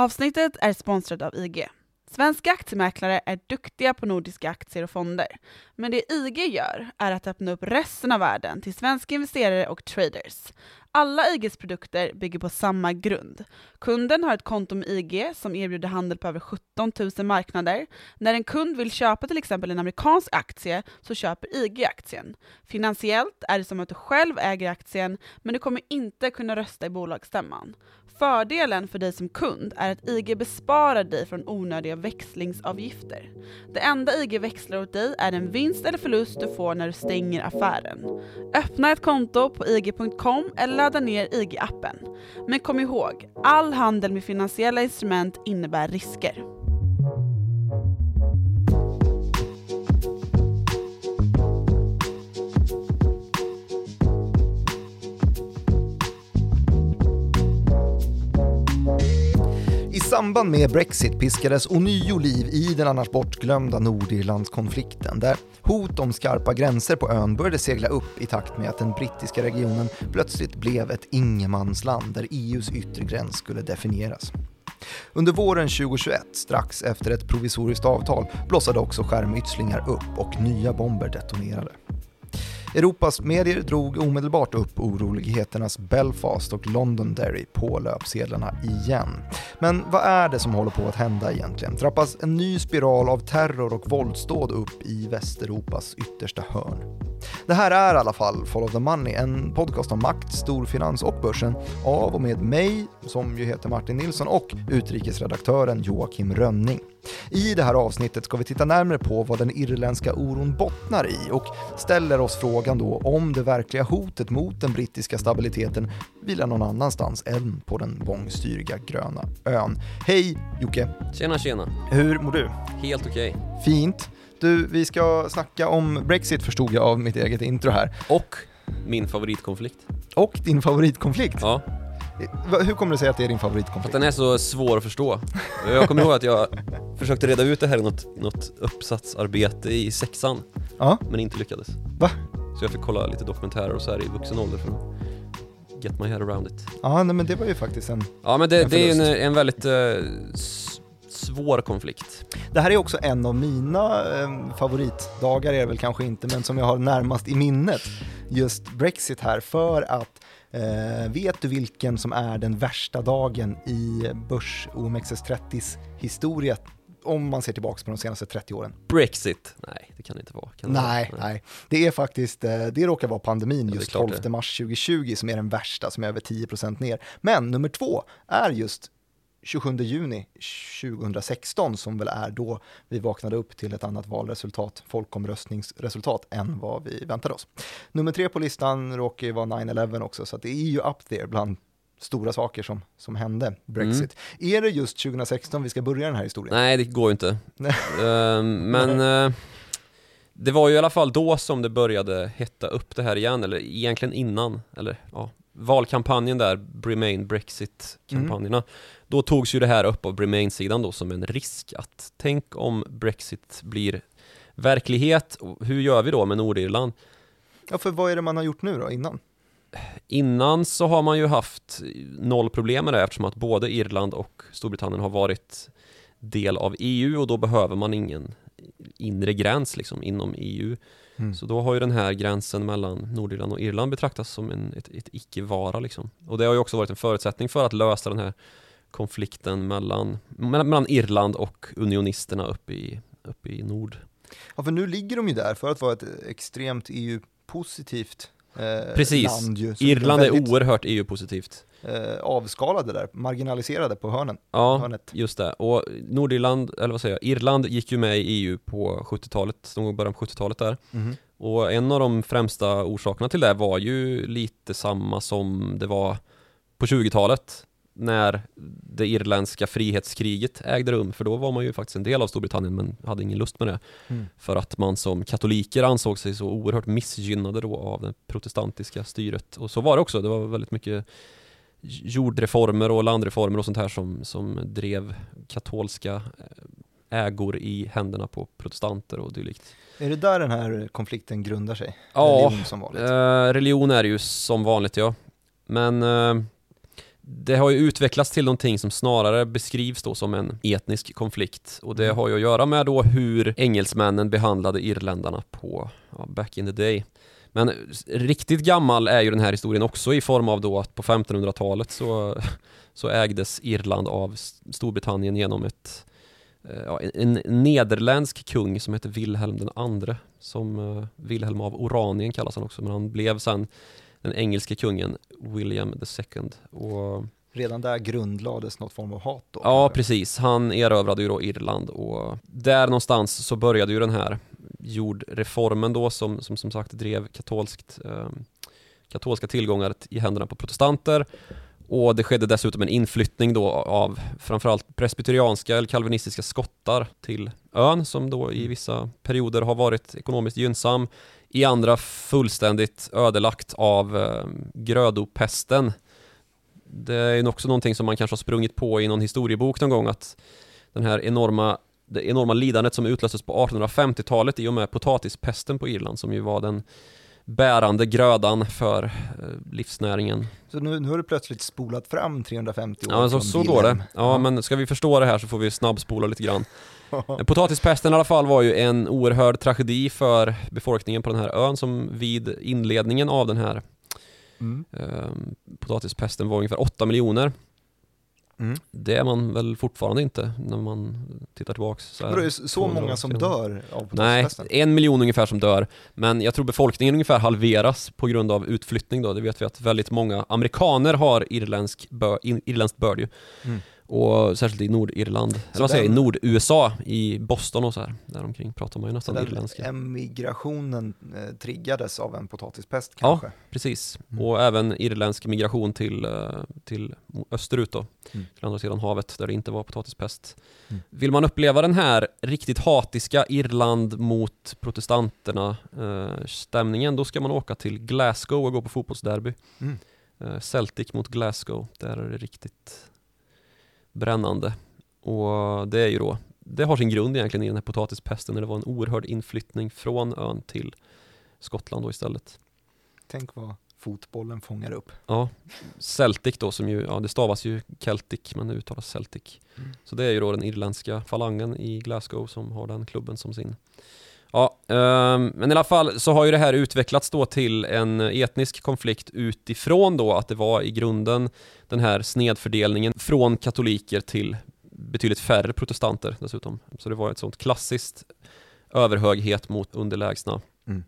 Avsnittet är sponsrat av IG. Svenska aktiemäklare är duktiga på nordiska aktier och fonder. Men det IG gör är att öppna upp resten av världen till svenska investerare och traders. Alla IGs produkter bygger på samma grund. Kunden har ett konto med IG som erbjuder handel på över 17 000 marknader. När en kund vill köpa till exempel en amerikansk aktie så köper IG aktien. Finansiellt är det som att du själv äger aktien, men du kommer inte kunna rösta i bolagsstämman. Fördelen för dig som kund är att IG besparar dig från onödiga växlingsavgifter. Det enda IG växlar åt dig är den vinst eller förlust du får när du stänger affären. Öppna ett konto på IG.com eller ladda ner IG-appen. Men kom ihåg, all handel med finansiella instrument innebär risker. Samband med Brexit piskades ånyo liv i den annars bortglömda Nordirlandskonflikten där hot om skarpa gränser på ön började segla upp i takt med att den brittiska regionen plötsligt blev ett ingenmansland där EUs yttre gräns skulle definieras. Under våren 2021, strax efter ett provisoriskt avtal, blossade också skärmytslingar upp och nya bomber detonerade. Europas medier drog omedelbart upp oroligheternas Belfast och Londonderry på löpsedlarna igen. Men vad är det som håller på att hända egentligen? Trappas en ny spiral av terror och våldsdåd upp i Västeuropas yttersta hörn? Det här är i alla fall Follow the Money, en podcast om makt, storfinans och börsen av och med mig, som ju heter Martin Nilsson, och utrikesredaktören Joakim Rönning. I det här avsnittet ska vi titta närmare på vad den irländska oron bottnar i och ställer oss frågan då om det verkliga hotet mot den brittiska stabiliteten vilar någon annanstans än på den bångstyriga gröna ön. Hej Jocke! Tjena tjena, Hur mår du? helt okej. Fint. Du, vi ska snacka om Brexit förstod jag av mitt eget intro här. Och min favoritkonflikt. Och din favoritkonflikt. Ja, Hur kommer det sig att det är din för att favoritkonflikt? den är så svår att förstå. Jag kommer ihåg att jag försökte reda ut det här i något, något uppsatsarbete i sexan, Ja, men inte lyckades. Va? Så jag fick kolla lite dokumentärer och så här i vuxen ålder för att get my head around it. ja nej, men det var ju faktiskt en... Ja men det, En det är en, en väldigt s- svår konflikt. Det här är också en av mina eh, favoritdagar, är det väl kanske inte, men som jag har närmast i minnet. Just Brexit här, för att eh, vet du vilken som är den värsta dagen i börs OMXS30s historia om man ser tillbaka på de senaste 30 åren? Brexit? Nej, det kan det inte vara. Det Nej, vara? nej. Det är faktiskt, eh, det råkar vara pandemin är just klart 12 det. mars 2020 som är den värsta, som är över 10% ner. Men nummer två är just 27 juni 2016 som väl är då vi vaknade upp till ett annat valresultat, folkomröstningsresultat, än vad vi väntade oss. Nummer tre på listan råkar ju vara 9-11 också, så det är ju up there bland stora saker som, som hände, Brexit. Är det just 2016 vi ska börja den här historien? Nej, det går ju inte. Ehm, men eh, det var ju i alla fall då som det började hetta upp det här igen, eller egentligen innan, eller ja, valkampanjen där, Remain Brexit-kampanjerna. Då togs ju det här upp av Remain-sidan då som en risk att tänk om Brexit blir verklighet, hur gör vi då med Nordirland? Ja, för vad är det man har gjort nu då, innan? Innan så har man ju haft noll problem med det eftersom att både Irland och Storbritannien har varit del av EU och då behöver man ingen inre gräns liksom inom EU. Mm. Så då har ju den här gränsen mellan Nordirland och Irland betraktats som en, ett, ett icke-vara liksom. Och det har ju också varit en förutsättning för att lösa den här konflikten mellan, mellan, mellan Irland och unionisterna uppe i, uppe i nord. Ja, för nu ligger de ju där för att vara ett extremt EU-positivt eh, Precis. land ju. Irland är oerhört EU-positivt. eh, avskalade där, marginaliserade på hörnen. Ja, hörnet. just det. Och Nordirland, eller vad säger jag, Irland gick ju med i EU på 70-talet, någon gång början på 70-talet där. Mhm. Och en av de främsta orsakerna till det var ju lite samma som det var på 20-talet när det irländska frihetskriget ägde rum, för då var man ju faktiskt en del av Storbritannien men hade ingen lust med det. Mm. För att man som katoliker ansåg sig så oerhört missgynnade då av det protestantiska styret. Och så var det också, det var väldigt mycket jordreformer och landreformer och sånt här som, som drev katolska eh, ägor i händerna på protestanter och dylikt. Är det där den här konflikten grundar sig? Ja, Religion som vanligt. Eh, religion är det ju som vanligt ja. Men eh, det har ju utvecklats till någonting som snarare beskrivs då som en etnisk konflikt och det Mm. har ju att göra med då hur engelsmännen behandlade irländarna på ja, back in the day. Men riktigt gammal är ju den här historien också i form av då att på 1500-talet så, så ägdes Irland av Storbritannien genom ett eh, ja, en en nederländsk kung som hette Wilhelm den andre som eh, Wilhelm av Oranien kallas han också men han blev sen den engelske kungen William II och Redan där grundlades något form av hat då? Ja, precis. Han erövrade ju då Irland och där någonstans så började ju den här jordreformen då som som, som sagt drev katolskt, eh, katolska tillgångar i händerna på protestanter. Och det skedde dessutom en inflyttning då av framförallt presbyterianska eller kalvinistiska skottar till ön som då i vissa perioder har varit ekonomiskt gynnsam. I andra fullständigt ödelagt av eh, grödopesten. Det är också någonting som man kanske har sprungit på i någon historiebok någon gång att den här enorma det enorma lidandet som utlöstes på 1850-talet i och med potatispesten på Irland som ju var den bärande grödan för eh, livsnäringen. Så nu, nu har du plötsligt spolat fram 350 år Ja, så, så går det. Ja, men ska vi förstå det här så får vi snabbspola lite grann. Eh, Potatispesten i alla fall var ju en oerhörd tragedi för befolkningen på den här ön som vid inledningen av den här Mm. eh, potatispesten var ungefär 8 miljoner. Mm. Det är man väl fortfarande inte när man tittar tillbaks. Så här Vadå, är det så 200 många som dör av Nej, en miljon ungefär som dör. Men jag tror befolkningen ungefär halveras på grund av utflyttning då. Det vet vi att väldigt många amerikaner har irländsk bör, irländskt börd ju. Mm. Och särskilt i Nordirland, eller vad säger jag, i Nord-USA, i Boston och så här. Däromkring pratar man ju nästan irländska. emigrationen eh, triggades av en potatispest Ja. kanske? Precis, Mm. och även irländsk migration till, eh, till österut då, Mm. till andra sidan havet där det inte var potatispest. Mm. Vill man uppleva den här riktigt hatiska Irland mot protestanterna eh, stämningen, då ska man åka till Glasgow och gå på fotbollsderby. Mm. Eh, Celtic mot Glasgow, där är det riktigt brännande. Och det är ju då, det har sin grund egentligen i den här potatispesten när det var en oerhörd inflyttning från ön till Skottland då istället. Tänk vad fotbollen fångar upp. Ja, Celtic då som ju, ja det stavas ju Celtic men det uttalas Celtic. Mm. Så det är ju då den irländska falangen i Glasgow som har den klubben som sin. Ja, ehm, men i alla fall så har ju det här utvecklats då till en etnisk konflikt utifrån då att det var i grunden den här snedfördelningen från katoliker till betydligt färre protestanter dessutom. Så det var ett sånt klassiskt överhöghet mot underlägsna. Mm.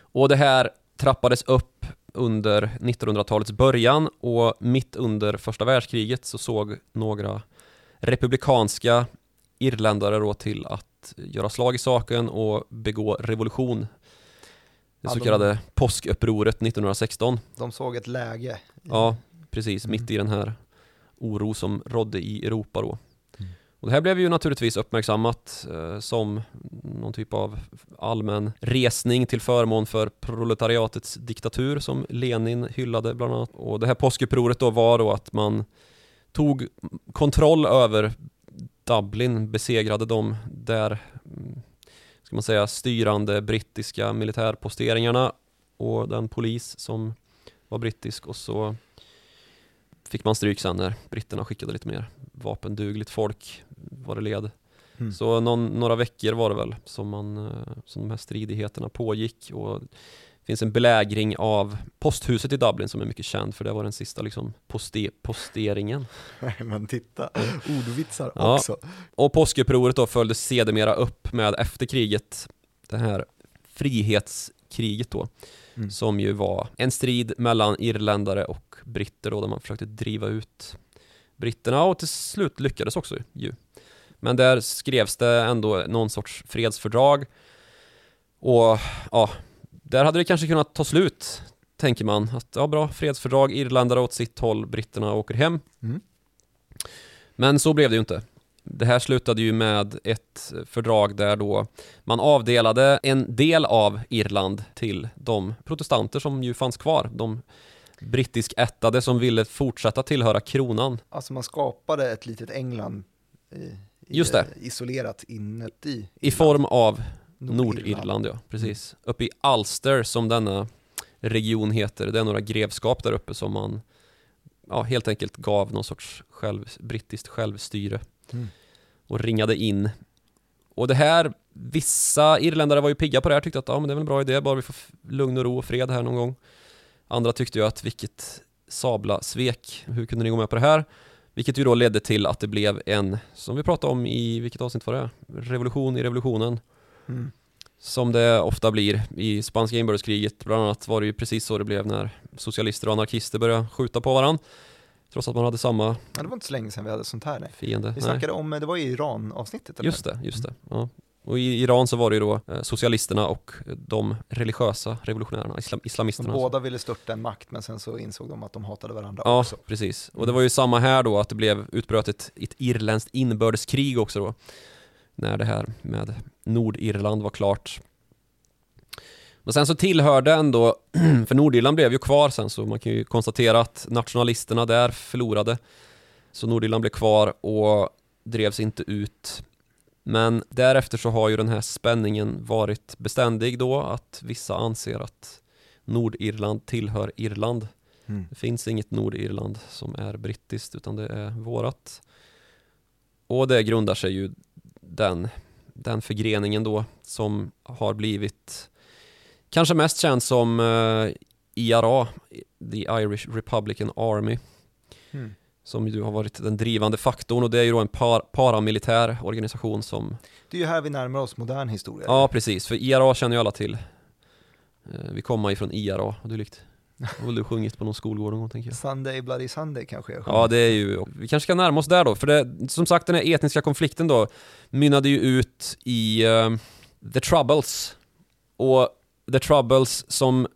Och det här trappades upp under 1900-talets början och mitt under första världskriget så såg några republikanska irländare då till att göra slag i saken och begå revolution. Det Ja, så de- kallade påskupproret 1916. De såg ett läge. Ja, precis. Mm. Mitt i den här oro som rådde i Europa då. Mm. Och det här blev ju naturligtvis uppmärksammat eh, som någon typ av allmän resning till förmån för proletariatets diktatur som Lenin hyllade bland annat. Och det här påskupproret då var då att man tog kontroll över Dublin, besegrade de där, mm, ska man säga, styrande brittiska militärposteringarna och den polis som var brittisk och så fick man stryk sen när britterna skickade lite mer vapendugligt folk vad det led. Mm. Så någon, några veckor var det väl som, man, eh, som de här stridigheterna pågick och det finns en belägring av posthuset i Dublin som är mycket känd för det var den sista liksom poste, posteringen. Men titta, ordvitsar Ja. också. Och påskupproret då följdes sedermera upp med efter kriget det här frihetskriget då Mm. som ju var en strid mellan irländare och britter då där man försökte driva ut britterna och till slut lyckades också ju. Men där skrevs det ändå någon sorts fredsfördrag och ja, där hade det kanske kunnat ta slut tänker man att ja bra fredsfördrag, irländare åt sitt håll, britterna åker hem. Mm. Men så blev det ju inte. Det här slutade ju med ett fördrag där då man avdelade en del av Irland till de protestanter som ju fanns kvar. De brittisk-ättade som ville fortsätta tillhöra kronan. Alltså man skapade ett litet England i, i, Just det. isolerat inuti. I form av Nordirland. Nordirland, ja. Precis. Uppe i Ulster som denna region heter. Det är några grevskap där uppe som man ja, helt enkelt gav någon sorts själv, brittiskt självstyre Mm. och ringade in. Och det här, vissa irländare var ju pigga på det här, tyckte att ja, men det är väl en bra idé, bara vi får lugn och ro och fred här någon gång. Andra tyckte ju att vilket sabla svek, hur kunde ni gå med på det här? Vilket ju då ledde till att det blev en, som vi pratade om i, vilket avsnitt var det? Revolution i revolutionen. Mm. Som det ofta blir i spanska inbördeskriget, bland annat var det ju precis så det blev när socialister och anarkister började skjuta på varandra. Trots att man hade samma Ja, det var inte så länge sedan vi hade sånt här. Nej. fiende. Vi Nej. snackade om, det var i Iran-avsnittet. eller? Just det, just det. Ja. Och i Iran så var det ju då eh, socialisterna och de religiösa revolutionärerna, islam, islamisterna. båda ville störta en makt, men sen så insåg de att de hatade varandra Ja, också. precis. Och det var ju samma här då, att det blev utbröt ett, ett irländskt inbördeskrig också då. När det här med Nordirland var klart. Men sen så tillhörde ändå, för Nordirland blev ju kvar sen så man kan ju konstatera att nationalisterna där förlorade. Så Nordirland blev kvar och drevs inte ut. Men därefter så har ju den här spänningen varit beständig då, att vissa anser att Nordirland tillhör Irland. Mm. Det finns inget Nordirland som är brittiskt utan det är vårat. Och det grundar sig ju den, den förgreningen då som har blivit kanske mest känd som eh, IRA, The Irish Republican Army, Mm. som ju har varit den drivande faktorn och det är ju då en par, paramilitär organisation som, Det är ju här vi närmar oss modern historia. ja precis, för IRA känner ju alla till. Eh, Vi kommer ifrån IRA och dylikt. Har väl du sjungit på någon skolgård någon gång tänker jag? Sunday Bloody Sunday kanske jag Ja det är ju, vi kanske ska närma oss där då, för det, som sagt den här etniska konflikten då mynnade ju ut i eh, The Troubles. Och The Troubles som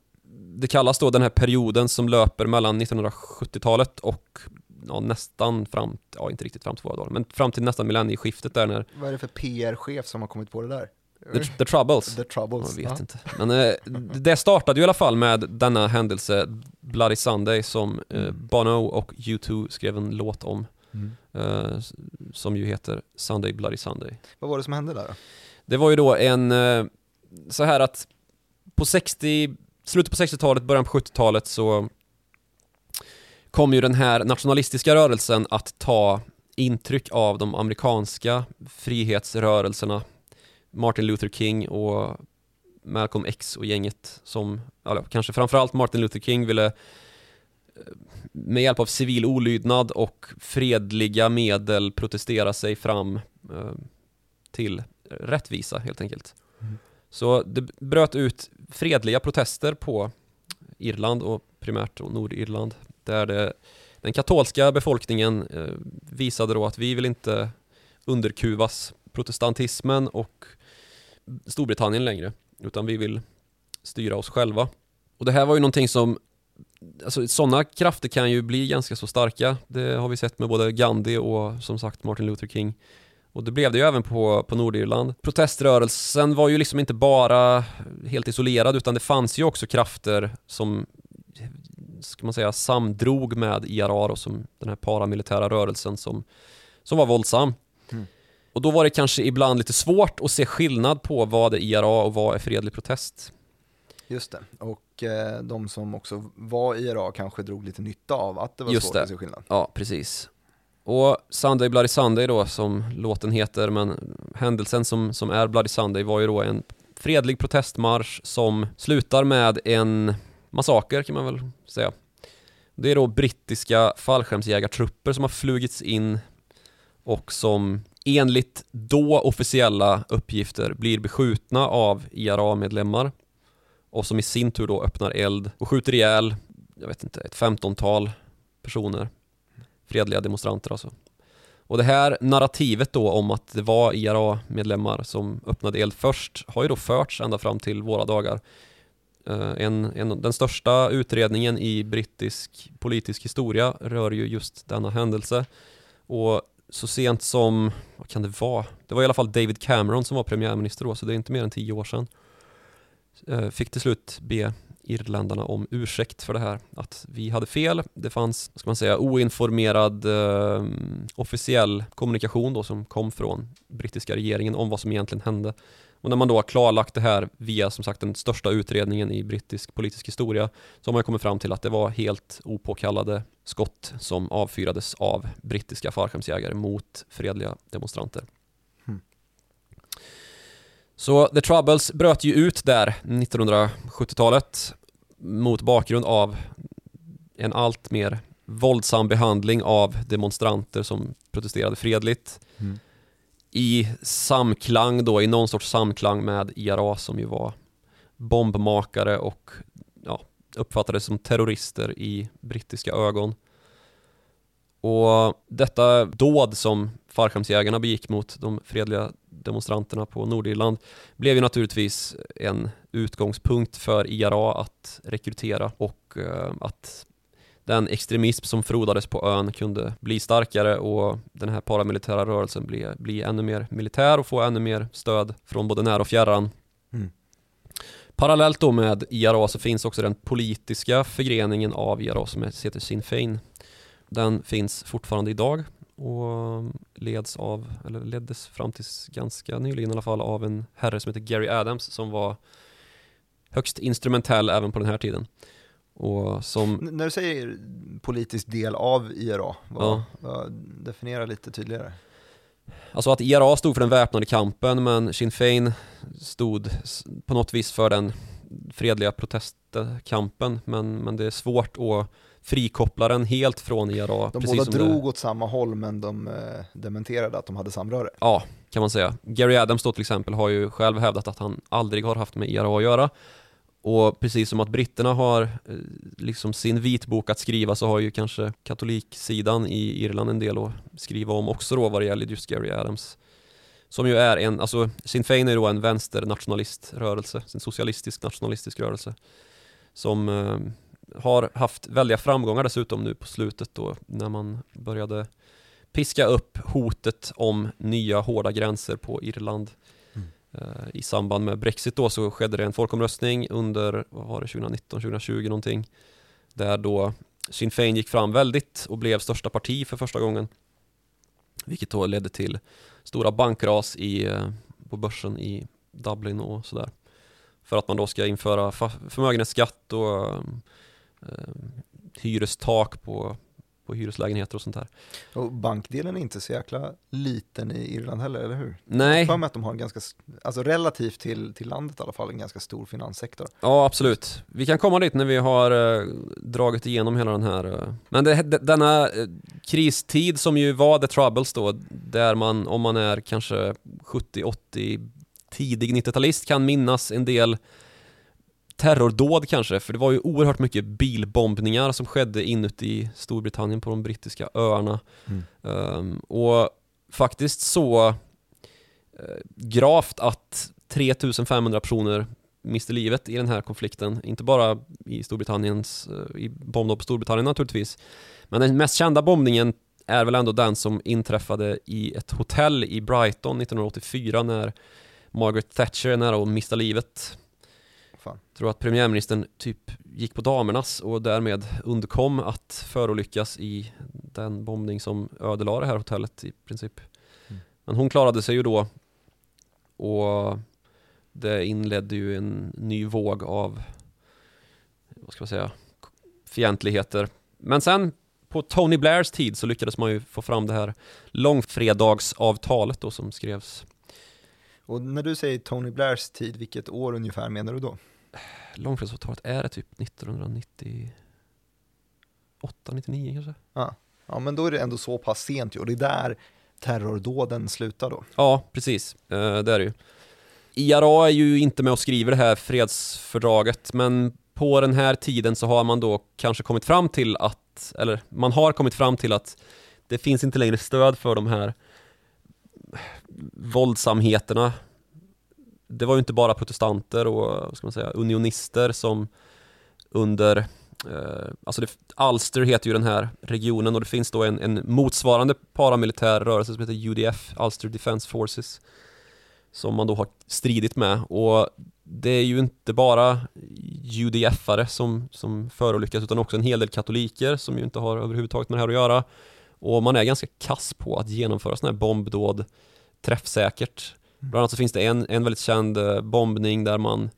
det kallas då den här perioden som löper mellan 1970-talet och ja, nästan fram, ja inte riktigt fram till våra dagar, men fram till nästan millennieskiftet där när Vad är det för PR-chef som har kommit på det där? The, the Troubles The Troubles. jag vet ja. inte. Men eh, det startade ju i alla fall med denna händelse, Bloody Sunday, som eh, Bono och U2 skrev en låt om. Mm. eh, som ju heter Sunday Bloody Sunday. Vad var det som hände där då? Det var ju då en, eh, så här att på 60, slutet på 60-talet, början på 70-talet så kom ju den här nationalistiska rörelsen att ta intryck av de amerikanska frihetsrörelserna Martin Luther King och Malcolm X och gänget som, eller kanske framförallt Martin Luther King ville eh, med hjälp av civil olydnad och fredliga medel protestera sig fram eh, till rättvisa helt enkelt. Mm. Så det bröt ut fredliga protester på Irland och primärt då Nordirland där det, den katolska befolkningen eh, visade då att vi vill inte underkuvas protestantismen och Storbritannien längre utan vi vill styra oss själva. Och det här var ju någonting som Alltså sådana krafter kan ju bli ganska så starka. Det har vi sett med både Gandhi och som sagt Martin Luther King. Och det blev det ju även på, på Nordirland. Proteströrelsen var ju liksom inte bara helt isolerad utan det fanns ju också krafter som ska man säga samdrog med IRA och som den här paramilitära rörelsen som, som var våldsam. Och då var det kanske ibland lite svårt att se skillnad på vad är IRA och vad är fredlig protest. Just det, och eh, de som också var IRA kanske drog lite nytta av att det var Just svårt det. att se skillnad. Ja, precis. Och Sunday Bloody Sunday då, som låten heter, men händelsen som, som är Bloody Sunday var ju då en fredlig protestmarsch som slutar med en massaker kan man väl säga. Det är då brittiska fallskärmsjägartrupper som har flugits in och som enligt då officiella uppgifter blir beskjutna av IRA-medlemmar och som i sin tur då öppnar eld och skjuter ihjäl, jag vet inte, ett femtontal personer fredliga demonstranter alltså. Och det här narrativet då om att det var IRA-medlemmar som öppnade eld först har ju då förts ända fram till våra dagar. Eh, en, en, den största utredningen i brittisk politisk historia rör ju just denna händelse. Och så sent som, vad kan det vara? Det var i alla fall David Cameron som var premiärminister då, så det är inte mer än tio år sedan. Eh, fick till slut be irländarna om ursäkt för det här. Att vi hade fel, det fanns, ska man säga, oinformerad eh, officiell kommunikation då som kom från brittiska regeringen om vad som egentligen hände. Och när man då har klarlagt det här via som sagt den största utredningen i brittisk politisk historia så har man kommit fram till att det var helt opåkallade skott som avfyrades av brittiska fallskärmsjägare mot fredliga demonstranter. Hmm. Så The Troubles bröt ju ut där 1970-talet mot bakgrund av en allt mer våldsam behandling av demonstranter som protesterade fredligt Mm i samklang då, i någon sorts samklang med IRA som ju var bombmakare och ja, uppfattades som terrorister i brittiska ögon. Och detta dåd som fallskärmsjägarna begick mot de fredliga demonstranterna på Nordirland blev ju naturligtvis en utgångspunkt för IRA att rekrytera och eh, att den extremism som frodades på ön kunde bli starkare och den här paramilitära rörelsen bli, bli ännu mer militär och få ännu mer stöd från både när och fjärran. Mm. Parallellt då med IRA så finns också den politiska förgreningen av IRA som heter Sinn Fein. Den finns fortfarande idag och leds av, eller leddes fram tills ganska nyligen i alla fall av en herre som heter Gary Adams som var högst instrumentell även på den här tiden. Och som, N- När du säger politisk del av IRA, vad, Ja. definiera lite tydligare. alltså att IRA stod för den väpnade kampen men Sinn Fein stod på något vis för den fredliga protestkampen men, men det är svårt att frikoppla den helt från IRA. De båda som det- drog åt samma håll men de eh, dementerade att de hade samröre. Ja, kan man säga. Gary Adams då till exempel har ju själv hävdat att han aldrig har haft med IRA att göra. Och precis som att britterna har eh, liksom sin vitbok att skriva så har ju kanske katoliksidan i Irland en del att skriva om också då vad det gäller just Gary Adams. Som ju är en, alltså Sinn Fein är ju då en vänsternationaliströrelse, en socialistisk nationalistisk rörelse. Som eh, har haft väldiga framgångar dessutom nu på slutet då när man började piska upp hotet om nya hårda gränser på Irland. Eh, I samband med Brexit då så skedde det en folkomröstning under, vad var det, 2019, 2020 någonting. Där då Sinn Fein gick fram väldigt och blev största parti för första gången. Vilket då ledde till stora bankras i, eh, på börsen i Dublin och sådär. För att man då ska införa förmögenhetsskatt och eh, eh hyrestak på, på hyreslägenheter och sånt här. Och bankdelen är inte så jäkla liten i Irland heller, eller hur? Nej, För mig att de har en ganska, alltså relativt till, till landet i alla fall, en ganska stor finanssektor. Ja, absolut. Vi kan komma dit när vi har eh, dragit igenom hela den här. Eh. Men det, de, denna eh, kristid som ju var the troubles då, där man, om man är kanske 70-80, tidig 90-talist kan minnas en del terrordåd kanske, för det var ju oerhört mycket bilbombningar som skedde inuti Storbritannien på de brittiska öarna. Mm. Ehm, och faktiskt så eh, gravt att 3500 personer miste livet i den här konflikten. Inte bara i Storbritanniens, eh, i bombdåd på Storbritannien naturligtvis. Men den mest kända bombningen är väl ändå den som inträffade i ett hotell i Brighton 1984 när Margaret Thatcher är nära att mista livet. Fan. tror att premiärministern typ gick på damernas och därmed undkom att förolyckas i den bombning som ödelade det här hotellet i princip. Mm. Men hon klarade sig ju då och det inledde ju en ny våg av, vad ska man säga, fientligheter. Men sen på Tony Blairs tid så lyckades man ju få fram det här långfredagsavtalet då som skrevs. Och när du säger Tony Blairs tid, vilket år ungefär menar du då? Långfredagsavtalet är det typ 1998, 99 kanske? Ja, men då är det ändå så pass sent ju, och det är där terrordåden slutar då. Ja, precis. Eh, det är det ju. IRA är ju inte med och skriver det här fredsfördraget, men på den här tiden så har man då kanske kommit fram till att, eller man har kommit fram till att det finns inte längre stöd för de här våldsamheterna. Det var ju inte bara protestanter och vad ska man säga, unionister som under Eh, alltså det, Ulster heter ju den här regionen och det finns då en, en motsvarande paramilitär rörelse som heter UDF, Ulster Defense Forces, som man då har stridit med och det är ju inte bara UDF-are som, som förolyckas utan också en hel del katoliker som ju inte har överhuvudtaget med det här att göra. Och man är ganska kass på att genomföra sådana här bombdåd träffsäkert. Mm. Bland annat så finns det en, en väldigt känd eh, bombning där man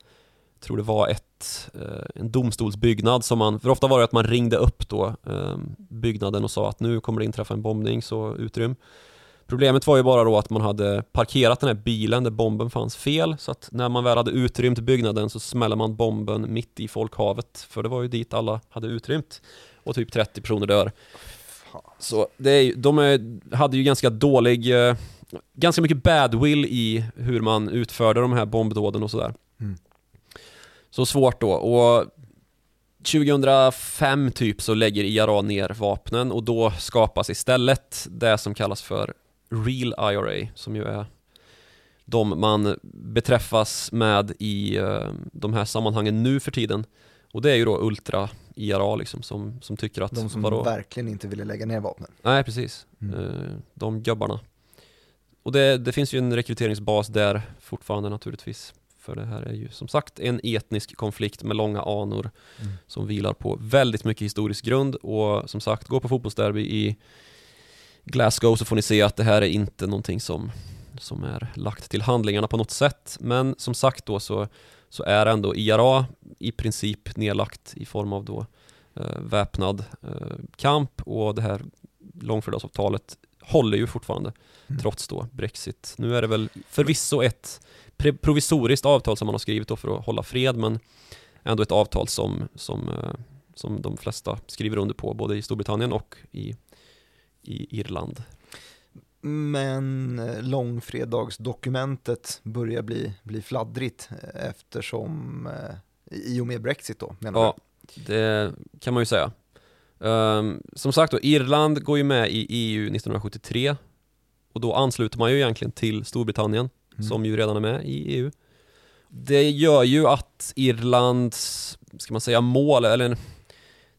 tror det var ett, eh, en domstolsbyggnad som man, för ofta var det att man ringde upp då eh, byggnaden och sa att nu kommer det inträffa en bombning så utrym. Problemet var ju bara då att man hade parkerat den här bilen där bomben fanns fel så att när man väl hade utrymt byggnaden så smäller man bomben mitt i folkhavet för det var ju dit alla hade utrymt och typ 30 personer dör. Så det är, de är, hade ju ganska dålig, eh, ganska mycket badwill i hur man utförde de här bombdåden och sådär. Mm. Så svårt då och 2005 typ så lägger IRA ner vapnen och då skapas istället det som kallas för Real IRA som ju är de man beträffas med i eh, de här sammanhangen nu för tiden. Och det är ju då Ultra IRA liksom som, som tycker att De som vadå? verkligen inte ville lägga ner vapnen. Nej precis, Mm. Eh, de gubbarna. Och det, det finns ju en rekryteringsbas där fortfarande naturligtvis. För det här är ju som sagt en etnisk konflikt med långa anor Mm. som vilar på väldigt mycket historisk grund och som sagt, gå på fotbollsderby i Glasgow så får ni se att det här är inte någonting som, som är lagt till handlingarna på något sätt. Men som sagt då så, så är ändå IRA i princip nedlagt i form av då eh, väpnad eh, kamp och det här långfredagsavtalet håller ju fortfarande Mm. trots då Brexit. Nu är det väl förvisso ett provisoriskt avtal som man har skrivit då för att hålla fred men ändå ett avtal som, som, eh, som de flesta skriver under på både i Storbritannien och i, i Irland. Men eh, långfredagsdokumentet börjar bli, bli fladdrigt eh, eftersom i och med Brexit då menar Ja, det kan man ju säga. Ehm, som sagt då, Irland går ju med i EU 1973 och då ansluter man ju egentligen till Storbritannien? Mm. som ju redan är med i EU. Det gör ju att Irlands, ska man säga mål, eller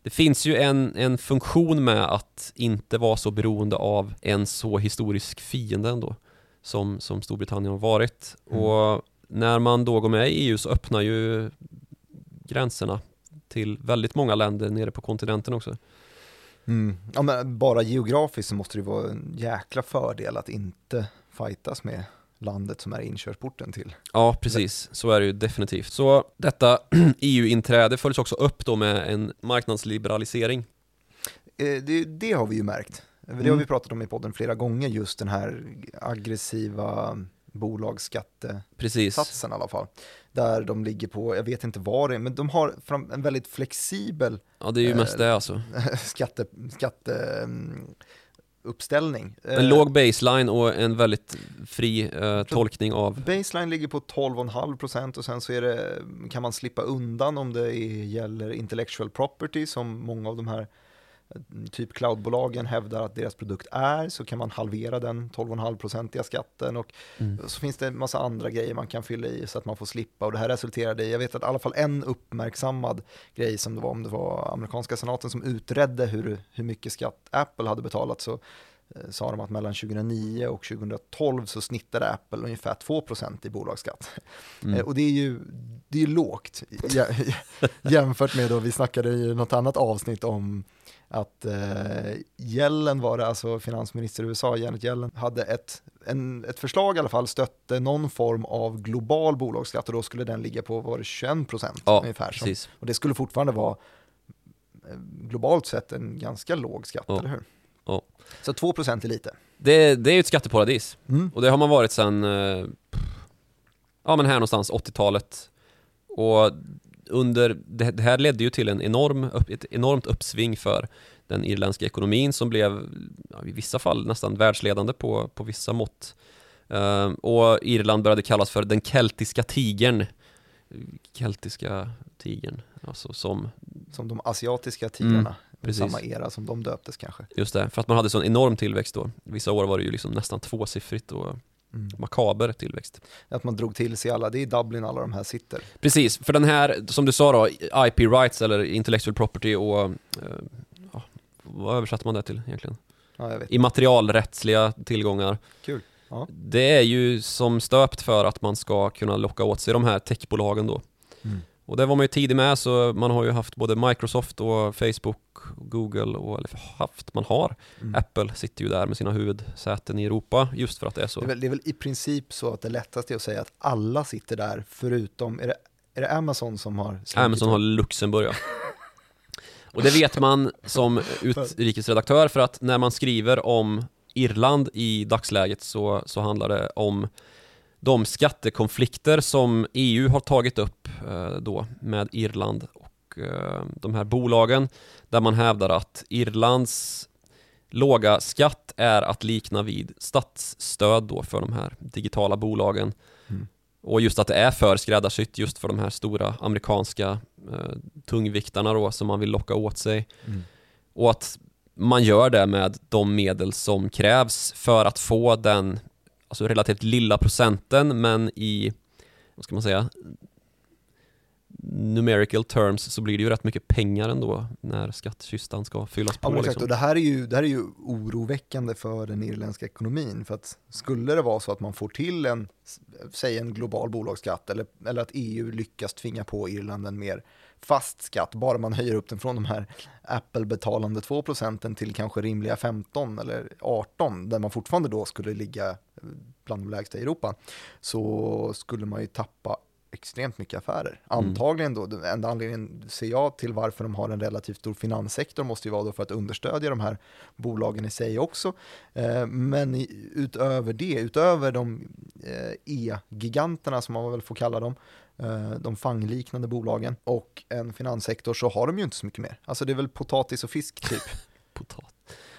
det finns ju en, en funktion med att inte vara så beroende av en så historisk fiende ändå som, som Storbritannien har varit. Mm. Och när man då går med i EU så öppnar ju gränserna till väldigt många länder nere på kontinenten också. Mm. Ja, men bara geografiskt så måste det vara en jäkla fördel att inte fightas med landet som är inkörsporten till. Ja, precis. Så är det ju definitivt. Så detta EU-inträde följs också upp då med en marknadsliberalisering. Eh, Det, det har vi ju märkt. Det har Mm. vi pratat om i podden flera gånger, just den här aggressiva bolagsskattesatsen i alla fall. Där de ligger på, jag vet inte vad det är, men de har en väldigt flexibel Ja, det är ju mest det alltså. skatte, skatte mm, uppställning. En Eh, låg baseline och en väldigt fri eh, tolkning av... Baseline ligger på 12,5% och sen så är det, kan man slippa undan om det är, gäller intellectual property som många av de här eh, typ cloudbolagen hävdar att deras produkt är så kan man halvera den 12,5-procentiga skatten och Mm. så finns det en massa andra grejer man kan fylla i så att man får slippa och det här resulterade i, jag vet att i alla fall en uppmärksammad grej som det var om det var amerikanska senaten som utredde hur, hur mycket skatt Apple hade betalat så eh, sa de att mellan 2009 och 2012 så snittade Apple ungefär 2% i bolagsskatt. Mm. Eh, Och det är ju, det är lågt jä- jämfört med då vi snackade i något annat avsnitt om att eh, Yellen var det, alltså finansminister i USA, Janet Yellen, hade ett, en, ett förslag i alla fall, stötte någon form av global bolagsskatt och då skulle den ligga på, var det 21 procent Ja, ungefär. Som, Precis. och det skulle fortfarande vara eh, globalt sett en ganska låg skatt, Ja. eller hur? Ja. Så 2 procent är lite. Det, det är ju ett skatteparadis. Mm. Och det har man varit sedan, eh, ja men här någonstans, 80-talet. Och under, det, här ledde ju till en enorm, ett enormt uppsving för den irländska ekonomin som blev ja, i vissa fall nästan världsledande på, på vissa mått. Eh, och Irland började kallas för den keltiska tigern. Keltiska tigern, alltså som, Som de asiatiska tigrarna, Mm, precis. samma era som de döptes kanske. just det, för att man hade sån enorm tillväxt då. Vissa år var det ju liksom nästan tvåsiffrigt och Mm. makaber tillväxt. Att man drog till sig alla, det är i Dublin alla de här sitter. Precis, för den här, som du sa då, IP rights eller intellectual property och eh, ja, vad översatte man det till egentligen? Ja, jag vet. Immaterialrättsliga tillgångar. Kul. Ja. Det är ju som stöpt för att man ska kunna locka åt sig de här techbolagen då. Mm. Och det var man ju tidig med så man har ju haft både Microsoft och Facebook, Google och eller haft, man har. Mm. Apple sitter ju där med sina huvudsäten i Europa just för att det är så. Det är, väl, det är väl i princip så att det lättaste är att säga att alla sitter där förutom, är det, är det Amazon som har Amazon har Luxemburg ja. Och det vet man som utrikesredaktör för att när man skriver om Irland i dagsläget så, så handlar det om de skattekonflikter som EU har tagit upp eh, då med Irland och eh, de här bolagen där man hävdar att Irlands låga skatt är att likna vid statsstöd då för de här digitala bolagen. Mm. Och just att det är för skräddarsytt just för de här stora amerikanska eh, tungviktarna då som man vill locka åt sig. Mm. Och att man gör det med de medel som krävs för att få den alltså relativt lilla procenten men i, vad ska man säga, numerical terms så blir det ju rätt mycket pengar ändå när skattkistan ska fyllas Ja, på. men exakt. liksom. Och det här, är ju, det här är ju oroväckande för den irländska ekonomin. För att skulle det vara så att man får till en, säg en global bolagsskatt eller, eller att EU lyckas tvinga på Irland en mer fast skatt, bara man höjer upp den från de här Apple-betalande 2 procenten till kanske rimliga 15 eller 18, där man fortfarande då skulle ligga bland de lägsta i Europa, så skulle man ju tappa extremt mycket affärer. Mm. Antagligen då, den enda anledningen ser jag till varför de har en relativt stor finanssektor måste ju vara då för att understödja de här bolagen i sig också. Eh, Men utöver det, utöver de eh, e-giganterna som man väl får kalla dem, eh, de fangliknande bolagen och en finanssektor så har de ju inte så mycket mer. Alltså det är väl potatis och fisk typ. Potat.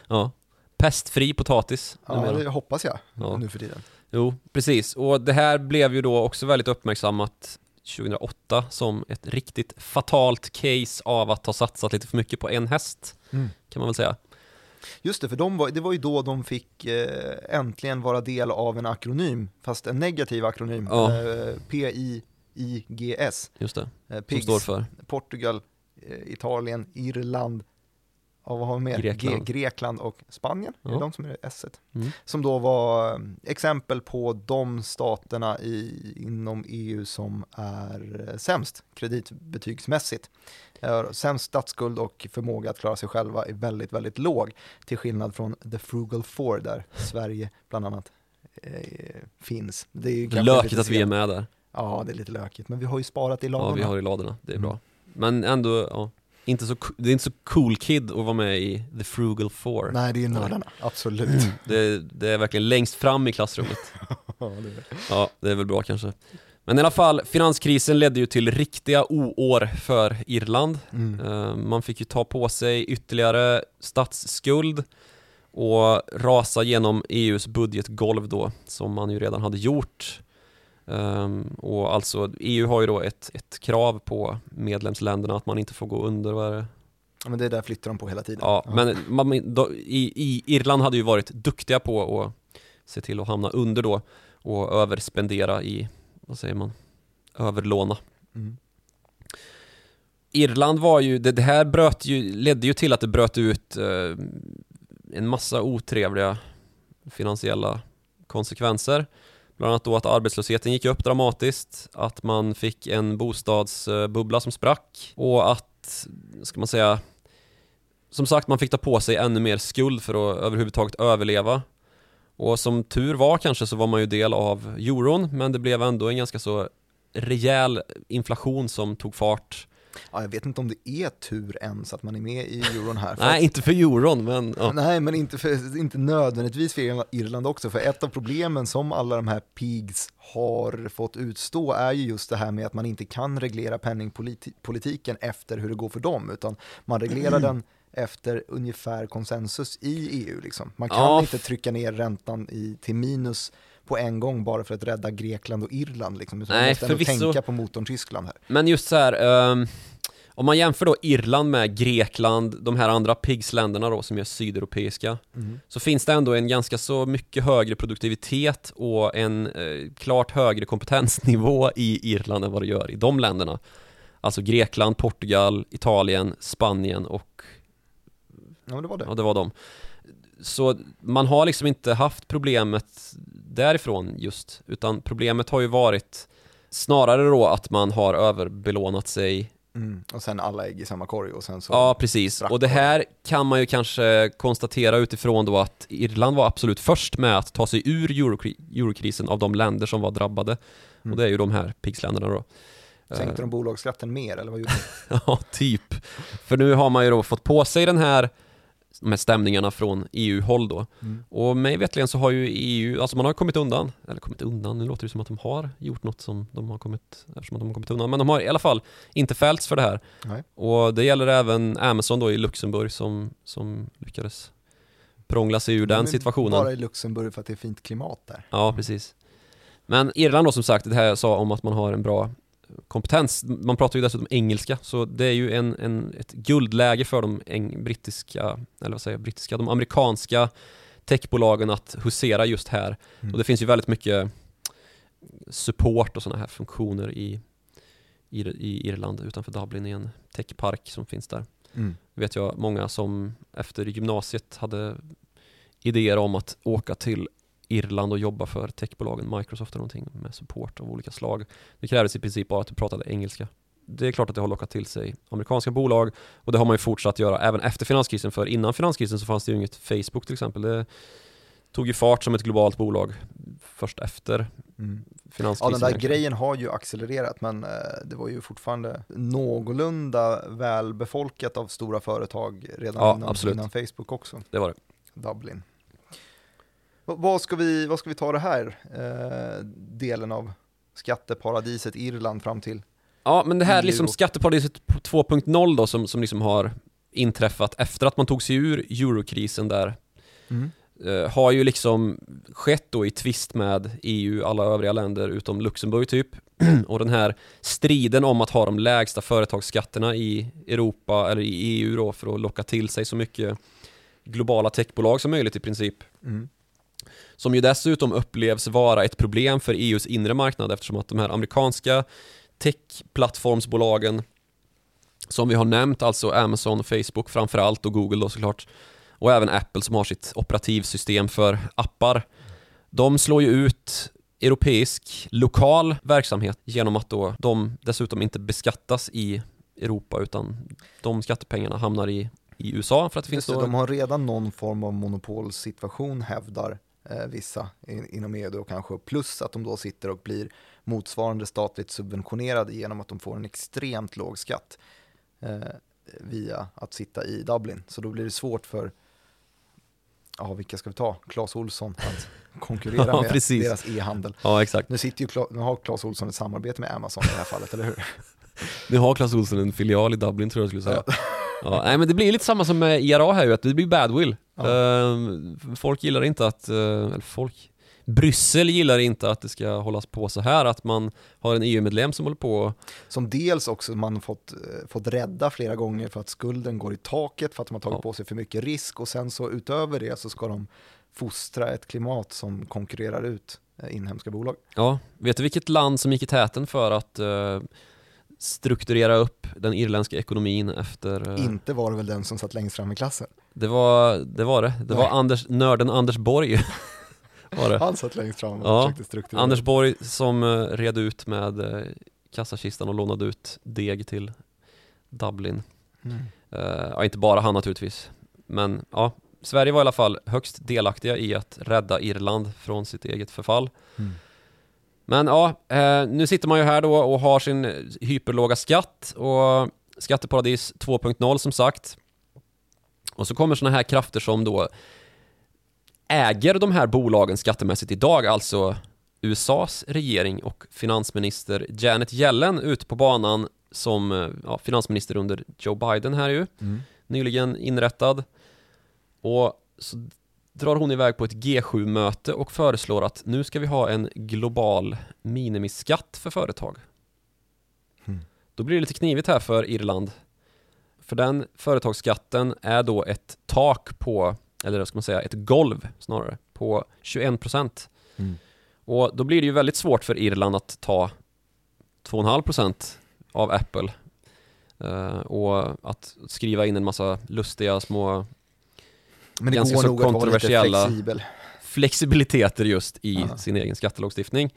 Ja. Pestfri potatis. Ja, det hoppas jag Ja. nu för tiden. Jo, precis. Och det här blev ju då också väldigt uppmärksammat 2008 som ett riktigt fatalt case av att ha satsat lite för mycket på en häst, kan man väl säga. Just det, för de var, det var ju då de fick eh, äntligen vara del av en akronym, fast en negativ akronym, Ja. eh, P-I-I-G-S, Just det, eh, som PIGS, står för Portugal, eh, Italien, Irland, ja, vad har vi mer? Grekland. G- Grekland och Spanien, är Ja. det de som är S? Mm. Som då var eh, exempel på de staterna i, inom EU som är eh, sämst kreditbetygsmässigt. Eh, Sämst statsskuld och förmåga att klara sig själva är väldigt, väldigt låg. Till skillnad från The Frugal Four där Sverige bland annat eh, finns. Det är ju lökigt att vi är med där. Ja, det är lite lökigt. Men vi har ju sparat i Ja, ladorna. vi har i ladorna, det är Mm. bra. Men ändå, ja, inte så, det är inte så cool kid att vara med i The Frugal Four. Nej, det är nördarna. Absolut. Det, det är verkligen längst fram i klassrummet. ja, det är. Ja, det är väl bra kanske. Men i alla fall, finanskrisen ledde ju till riktiga oår för Irland. Mm. Eh, Man fick ju ta på sig ytterligare statsskuld och rasa genom EUs budgetgolv då, som man ju redan hade gjort. Ehm, och alltså, EU har ju då ett, ett krav på medlemsländerna att man inte får gå under, vad är det? Ja, men det där flyttar de på hela tiden. Ja, men man, då, i, i Irland hade ju varit duktiga på att se till att hamna under då och överspendera i, vad säger man, överlåna. Mm. Irland var ju, det, det här bröt ju, ledde ju till att det bröt ut eh, en massa otrevliga finansiella konsekvenser. Bland annat då att arbetslösheten gick upp dramatiskt, att man fick en bostadsbubbla som sprack och att, ska man säga, som sagt man fick ta på sig ännu mer skuld för att överhuvudtaget överleva. Och som tur var kanske så var man ju del av euron, men det blev ändå en ganska så rejäl inflation som tog fart. Ja, jag vet inte om det är tur ens att man är med i euron här. Nej, inte för euron, men ja. Nej, men inte, för, inte nödvändigtvis för Irland- också, för ett av problemen som alla de här pigs har fått utstå är ju just det här med att man inte kan reglera penningpolitiken efter hur det går för dem, utan man reglerar den efter ungefär konsensus i EU. Liksom. Man kan Ja. inte trycka ner räntan i, till minus på en gång bara för att rädda Grekland och Irland. Liksom. Man Nej, måste ändå förvisso. tänka på motorn Tyskland här. Men just så här, ehm, om man jämför då Irland med Grekland, de här andra PIGS-länderna då som är sydeuropeiska, så finns det ändå en ganska så mycket högre produktivitet och en eh, klart högre kompetensnivå i Irland än vad det gör i de länderna. Alltså Grekland, Portugal, Italien, Spanien och Ja, det var det. Ja, det var de. Så man har liksom inte haft problemet därifrån just, utan problemet har ju varit snarare då att man har överbelånat sig Mm. Och sen alla ägg i samma korg och sen så... Ja, precis. Och det det. här kan man ju kanske konstatera utifrån då att Irland var absolut först med att ta sig ur eurokri- eurokrisen av de länder som var drabbade. Mm. Och det är ju de här PIGS-länderna då. Sänkte Eh, de bolagsskatten mer eller vad gjorde de? Ja, typ. För nu har man ju då fått på sig den här här stämningarna från EU-håll då. Mm. Och mig vetligen så har ju EU, alltså man har kommit undan, eller kommit undan, nu låter det som att de har gjort något som de har kommit, eftersom att de har kommit undan, men de har i alla fall inte fällts för det här. Nej. Och det gäller även Amazon då i Luxemburg som, som lyckades prångla sig ur De den situationen. Bara i Luxemburg för att det är fint klimat där. Ja, precis. Men Irland då som sagt, det här jag sa om att man har en bra kompetens. Man pratar ju dessutom engelska, så det är ju en, en, ett guldläge för de eng- brittiska, eller vad säger jag, brittiska, de amerikanska techbolagen att husera just här. Mm. Och det finns ju väldigt mycket support och sådana här funktioner i, i, i Irland utanför Dublin i en techpark som finns där Mm. vet jag många som efter gymnasiet hade idéer om att åka till Irland och jobba för techbolagen Microsoft eller någonting med support av olika slag. Det krävdes i princip bara att du pratade engelska. Det är klart att det har lockat till sig amerikanska bolag och det har man ju fortsatt göra även efter finanskrisen för innan finanskrisen så fanns det ju inget Facebook till exempel. Det tog ju fart som ett globalt bolag först efter Mm. Ja, finanskrisen. den där egentligen. grejen har ju accelererat, men eh, det var ju fortfarande någorlunda välbefolkat av stora företag redan Ja, innan, innan Facebook också, Det var det. Dublin. Va- Vad ska vi, vad ska vi ta det här eh, delen av skatteparadiset Irland fram till? Ja, men det här liksom skatteparadiset på 2.0 då som, som liksom har inträffat efter att man tog sig ur eurokrisen där eh, har ju liksom skett då i tvist med EU, alla övriga länder utom Luxemburg typ. och den här striden om att ha de lägsta företagsskatterna i Europa eller i EU då för att locka till sig så mycket globala techbolag som möjligt i princip. Mm. Som ju dessutom upplevs vara ett problem för EUs inre marknad eftersom att de här amerikanska tech-plattformsbolagen som vi har nämnt, alltså Amazon Facebook framförallt och Google då såklart och även Apple som har sitt operativsystem för appar. De slår ju ut europeisk lokal verksamhet genom att då de dessutom inte beskattas i Europa utan de skattepengarna hamnar i, i USA för att det finns Just då de har redan någon form av monopolsituation hävdar vissa in, inom EU då kanske, plus att de då sitter och blir motsvarande statligt subventionerade genom att de får en extremt låg skatt eh, via att sitta i Dublin. Så då blir det svårt för, ja vilka ska vi ta, Clas Olsson att konkurrera Ja, med precis. deras e-handel. Ja, exakt. Nu, sitter ju, nu har Clas Olsson ett samarbete med Amazon i det här fallet, eller hur? Nu har Clas Ohlson en filial i Dublin tror jag skulle säga. Ja, nej men det blir lite samma som med IRA här ju, att det blir badwill. Ja. Ehm, folk gillar inte att, eh, eller folk, Bryssel gillar inte att det ska hållas på så här, att man har en EU-medlem som håller på Som dels också man fått, eh, fått rädda flera gånger för att skulden går i taket för att de har tagit Ja. på sig för mycket risk och sen så utöver det så ska de fostra ett klimat som konkurrerar ut eh, inhemska bolag. Ja, vet du vilket land som gick i täten för att eh, strukturera upp den irländska ekonomin efter... eh, Inte var det väl den som satt längst fram i klassen. det, var, det var det. Det var. Anders, nörden Anders Borg. var det. Han satt längst fram och Ja, försökte strukturera. Anders Borg som eh, red ut med eh, kassakistan och lånade ut deg till Dublin. Mm. Ja, inte bara han naturligtvis. Men ja, Sverige var i alla fall högst delaktiga i att rädda Irland från sitt eget förfall. Mm. Men ja, eh, nu sitter man ju här då och har sin hyperlåga skatt och skatteparadis 2.0 som sagt. Och så kommer sådana här krafter som då äger de här bolagen skattemässigt idag, alltså USAs regering och finansminister Janet Yellen ut på banan som eh, ja, finansminister under Joe Biden här ju Mm. nyligen inrättad. Och så drar hon iväg på ett G7-möte och föreslår att nu ska vi ha en global minimiskatt för företag. Mm. Då blir det lite knivigt här för Irland. För den företagsskatten är då ett tak på, eller vad ska man säga, ett golv snarare, på 21%. Mm. Och då blir det ju väldigt svårt för Irland att ta 2,5% av Apple eh, och att skriva in en massa lustiga små Men det Ganska går så nog att vara lite kontroversiella- flexibel. flexibiliteter just i Ja. sin egen skattelagstiftning.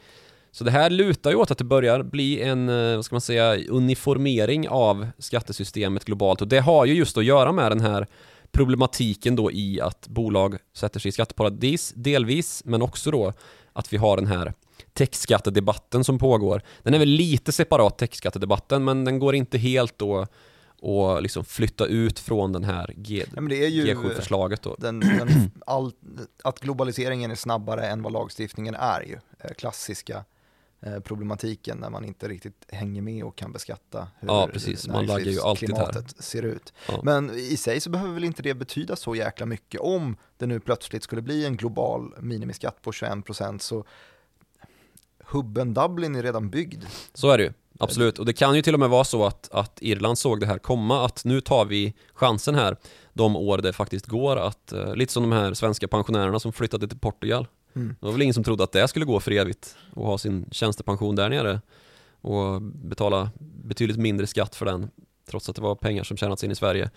Så det här lutar ju åt att det börjar bli en, eh, vad ska man säga, uniformering av skattesystemet globalt och det har ju just att göra med den här problematiken då i att bolag sätter sig i skatteparadis delvis, men också då att vi har den här techskattedebatten som pågår. Den är väl lite separat techskattedebatten, men den går inte helt då och liksom flytta ut från den här G, Ja, men det är ju G7-förslaget då. den, den, all, att globaliseringen är snabbare än vad lagstiftningen är ju. Eh, Klassiska eh, problematiken när man inte riktigt hänger med och kan beskatta hur Ja, precis. Man laggar ju alltid här. ser ut. Ja. Men i sig så behöver väl inte det betyda så jäkla mycket om det nu plötsligt skulle bli en global minimiskatt på 21% så hubben Dublin är redan byggd. Så är det ju, absolut. Och det kan ju till och med vara så att, att Irland såg det här komma, att nu tar vi chansen här de år det faktiskt går att, eh, lite som de här svenska pensionärerna som flyttade till Portugal. Mm. Det var väl ingen som trodde att det skulle gå för evigt och ha sin tjänstepension där nere och betala betydligt mindre skatt för den trots att det var pengar som tjänats in i Sverige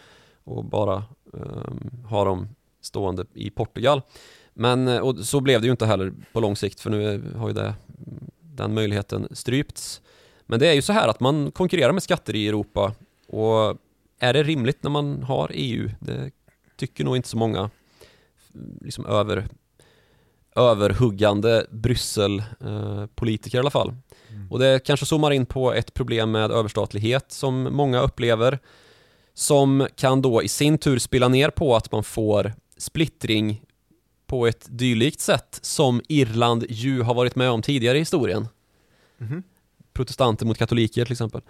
och bara um, ha dem stående i Portugal. Men eh, och så blev det ju inte heller på lång sikt för nu har ju det, den möjligheten strypts. Men det är ju så här att man konkurrerar med skatter i Europa och är det rimligt när man har EU? Det tycker nog inte så många liksom över överhuggande Bryssel-politiker i alla fall. Och det kanske zoomar in på ett problem med överstatlighet som många upplever som kan då i sin tur spilla ner på att man får splittring på ett dylikt sätt som Irland ju har varit med om tidigare i historien. Mhm. Protestanter mot katoliker till exempel.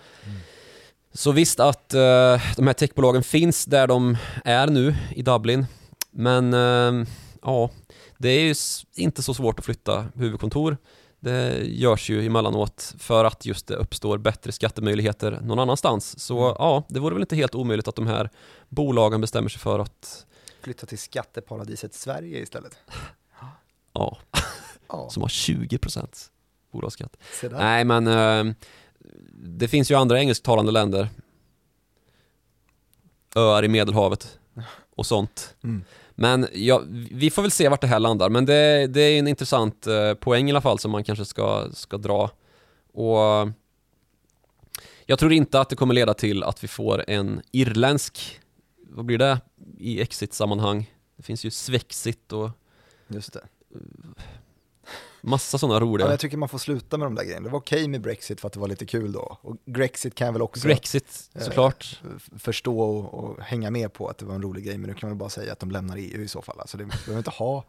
Så visst att eh, de här techbolagen finns där de är nu i Dublin. Men eh, ja, det är ju inte så svårt att flytta huvudkontor. Det görs ju emellanåt för att just det uppstår bättre skattemöjligheter någon annanstans. Så Mm. ja, det vore väl inte helt omöjligt att de här bolagen bestämmer sig för att, Flytta till skatteparadiset Sverige istället. ja, Ja, som har 20% bolagsskatt. Nej, men eh, det finns ju andra engelsktalande länder. Öar i Medelhavet och sånt. Mm. Men ja, vi får väl se vart det här landar. Men det, det är en intressant eh, poäng i alla fall som man kanske ska, ska dra. Och jag tror inte att det kommer leda till att vi får en irländsk, vad blir det i exit-sammanhang? Det finns ju Svexit och Just det. Massa sådana Ja, roliga. men jag tycker man får sluta med de där grejerna. Det var okej med Brexit för att det var lite kul då. Och Grexit kan jag väl också Brexit, eh, såklart. f- förstå och, och hänga med på att det var en rolig grej. Men nu kan man bara säga att de lämnar EU i så fall. Alltså det behöver inte ha,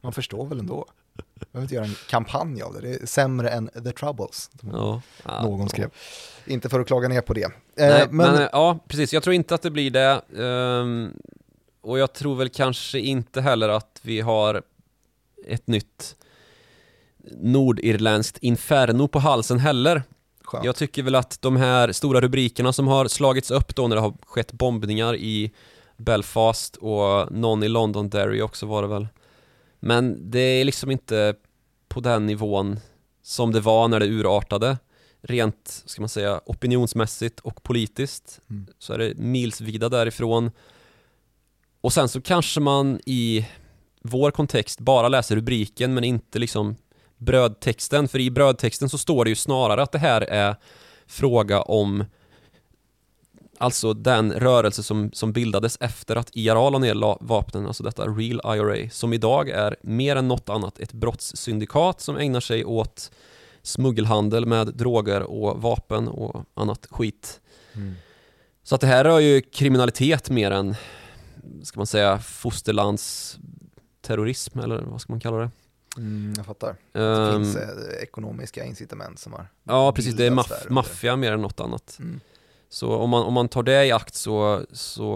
man förstår väl ändå. Man behöver inte göra en kampanj av det. Det är sämre än The Troubles. Ja. Ja, Någon ja. skrev. Inte för att klaga ner på det. Eh, Nej, men, men, eh, ja, precis. Jag tror inte att det blir det. Ehm, och jag tror väl kanske inte heller att vi har ett nytt nordirländskt inferno på halsen heller. skönt. Jag tycker väl att de här stora rubrikerna som har slagits upp då när det har skett bombningar i Belfast och någon i Londonderry också var det väl. Men det är liksom inte på den nivån som det var när det urartade. Rent, ska man säga, opinionsmässigt och politiskt Mm. så är det milsvida därifrån. Och sen så kanske man i vår kontext bara läser rubriken men inte liksom brödtexten. För i brödtexten så står det ju snarare att det här är fråga om Alltså den rörelse som, som bildades efter att IRA la ner vapnen, alltså detta Real IRA, som idag är mer än något annat ett brottssyndikat som ägnar sig åt smuggelhandel med droger och vapen och annat skit. Mm. Så att det här rör ju kriminalitet mer än, ska man säga, fosterlands terrorism eller vad ska man kalla det? Mm, jag fattar. Det Ehm, finns eh, ekonomiska incitament som har ja, precis. Det är maff- maffia mer än något annat. Mm. Så om man, om man tar det i akt så, så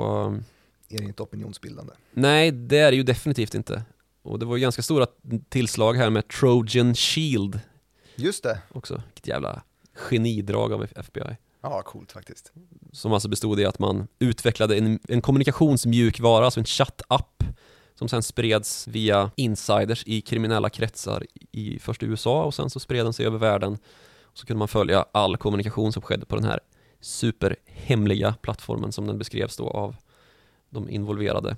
Är det inte opinionsbildande? nej, det är det ju definitivt inte. Och det var ju ganska stora tillslag här med Trojan Shield Just det. också. Vilket jävla genidrag av FBI. Ja, coolt faktiskt. Som alltså bestod i att man utvecklade en, en kommunikationsmjukvara, alltså en chattapp som sen spreds via insiders i kriminella kretsar i först i USA och sen så spred den sig över världen. Så kunde man följa all kommunikation som skedde på den här superhemliga plattformen som den beskrevs då av de involverade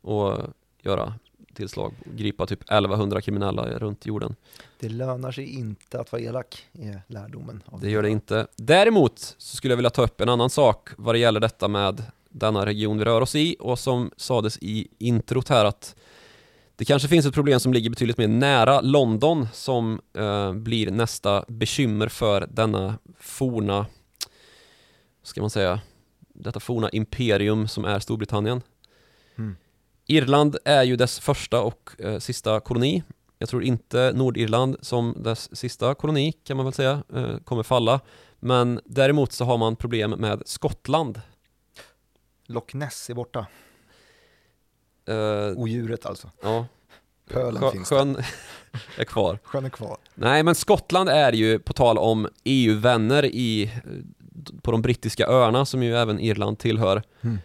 och göra bombtillslag och gripa typ 1100 kriminella runt jorden. Det lönar sig inte att vara elak, är lärdomen. Det gör det inte. Däremot så skulle jag vilja ta upp en annan sak vad det gäller detta med denna region vi rör oss i och som sades i introt här att det kanske finns ett problem som ligger betydligt mer nära London som eh, blir nästa bekymmer för denna forna, ska man säga, detta forna imperium som är Storbritannien. Mm. Irland är ju dess första och eh, sista koloni. Jag tror inte Nordirland som dess sista koloni kan man väl säga eh, kommer falla. Men däremot så har man problem med Skottland. Loch Ness är borta, Eh, odjuret alltså. ja, Pölen sjö, finns sjön är kvar. Sjön är kvar. Nej men Skottland är ju, på tal om EU-vänner i, på de brittiska öarna som ju även Irland tillhör, Mm.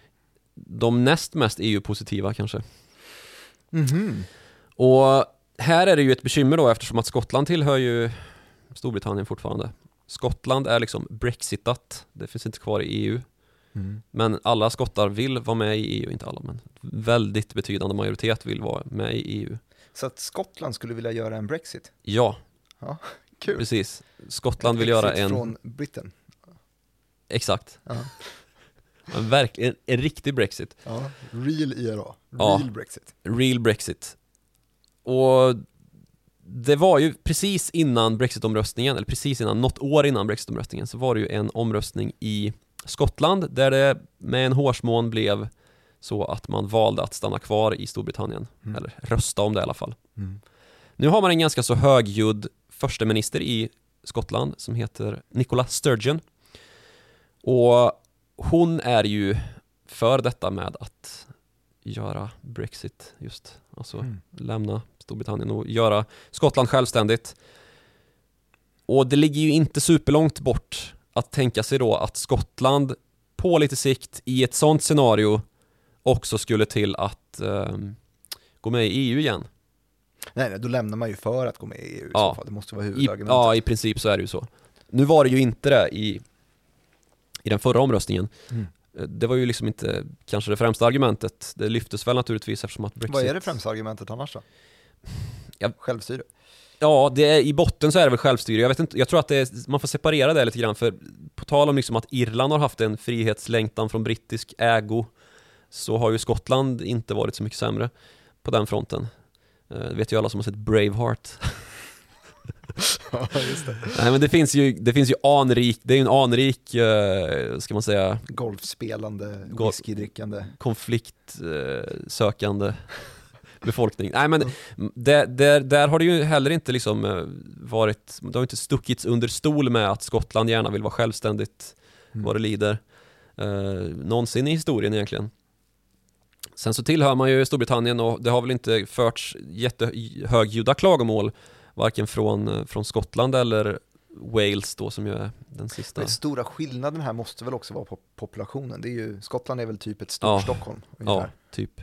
de näst mest EU-positiva kanske. Mhm. Och här är det ju ett bekymmer då eftersom att Skottland tillhör ju Storbritannien fortfarande. Skottland är liksom brexitat, det finns inte kvar i EU. Mm. Men alla skottar vill vara med i EU, inte alla men väldigt betydande majoritet vill vara med i EU. Så att Skottland skulle vilja göra en Brexit? Ja, Kul. precis. Skottland vill göra en, från Britain? exakt, Ja. en, verkligen, en riktig Brexit. ja. Real IRA, Ja. real Brexit. Real Brexit. Och det var ju precis innan Brexit-omröstningen, eller precis innan, något år innan Brexit-omröstningen, så var det ju en omröstning i Skottland där det med en hårsmån blev så att man valde att stanna kvar i Storbritannien, Mm. eller rösta om det i alla fall. Mm. Nu har man en ganska så högljudd första minister i Skottland som heter Nicola Sturgeon. Och hon är ju för detta med att göra Brexit just, alltså Mm. lämna Storbritannien och göra Skottland självständigt. Och det ligger ju inte superlångt bort att tänka sig då att Skottland på lite sikt i ett sånt scenario också skulle till att ehm, gå med i EU igen. Nej, nej, då lämnar man ju för att gå med i EU i Ja. så fall. Det måste vara I, huvudargumentet. ja, i princip så är det ju så. Nu var det ju inte det i, i den förra omröstningen. Mm. Eh, Det var ju liksom inte kanske det främsta argumentet. Det lyftes väl naturligtvis eftersom att Brexit... Vad är det främsta argumentet annars då? Ja. Självstyre? Ja, det är, i botten så är det väl självstyre. Jag, vet inte, jag tror att är, man får separera det lite grann för på tal om liksom att Irland har haft en frihetslängtan från brittisk ägo så har ju Skottland inte varit så mycket sämre på den fronten. Eh, Det vet ju alla som har sett Braveheart. Ja, just det. Nej men det finns ju, det finns ju anrik, det är ju en anrik, eh, ska man säga, Golfspelande, Gol- whiskydrickande. konfliktsökande befolkning. Nej men det, där, där har det ju heller inte liksom eh, varit, det har inte stuckits under stol med att Skottland gärna vill vara självständigt Mm. vad det lider. Eh, någonsin i historien egentligen. Sen så tillhör man ju Storbritannien och det har väl inte förts jättehögljudda klagomål varken från, eh, från Skottland eller Wales då som ju är den sista. Den stora skillnaden här måste väl också vara på populationen. Det är ju, Skottland är väl typ ett stort Ja. Stockholm Ja, ungefär. typ.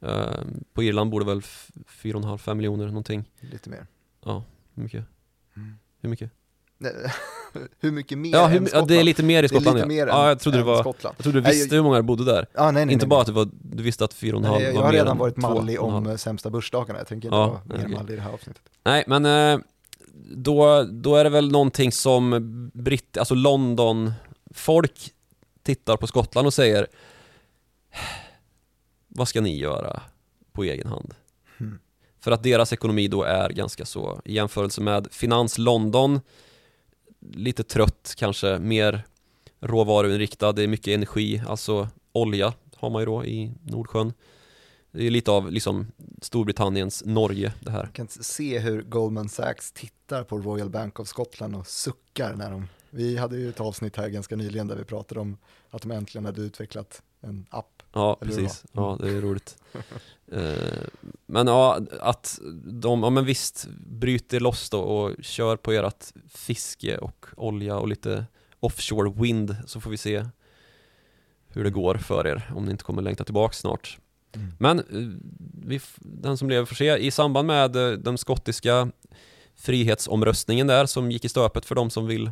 Eh, på Irland bor det väl 4,5-5 miljoner någonting. Lite mer. Ja, hur mycket? Mm. Hur mycket? Nej, hur mycket mer Ja, än hur, ja, Skottland? det är lite mer i Skottland lite mer ja. ja, jag trodde än det var, Skottland. jag trodde du Nej, visste jag- hur många det bodde där. Ah, nej, nej, inte nej, bara nej. att var, du visste att 4,5 Nej, jag, var jag har mer redan än varit mallig om eh, sämsta börsdagarna. Jag tänker inte Ja, vara nej, mer mallig i det här avsnittet. Nej, men eh, då, då är det väl någonting som britt, alltså London-folk tittar på Skottland och säger Vad ska ni göra på egen hand? Mm. För att deras ekonomi då är ganska så, i jämförelse med Finans London Lite trött kanske, mer råvaruinriktad, det är mycket energi, alltså olja har man ju då i Nordsjön Det är lite av liksom Storbritanniens Norge det här Jag kan se hur Goldman Sachs tittar på Royal Bank of Scotland och suckar när de, vi hade ju ett avsnitt här ganska nyligen där vi pratade om att de äntligen hade utvecklat en app. Ja, precis. Ja, det är roligt. Eh, men ja, att de, ja men visst, bryter loss då och kör på ert fiske och olja och lite offshore wind så får vi se hur det går för er om ni inte kommer längta tillbaka snart. Mm. Men eh, vi, den som lever får se. I samband med eh, den skottiska frihetsomröstningen där som gick i stöpet för de som vill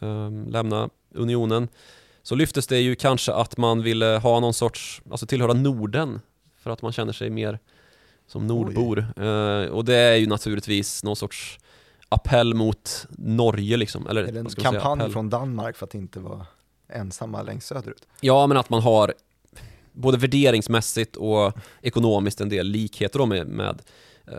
eh, lämna unionen så lyftes det ju kanske att man ville ha någon sorts, alltså tillhöra Norden för att man känner sig mer som nordbor. Eh, och det är ju naturligtvis någon sorts appell mot Norge liksom. Eller, det en säga, kampanj appell? från Danmark för att inte vara ensamma längst söderut? Ja, men att man har både värderingsmässigt och ekonomiskt en del likheter med, med eh,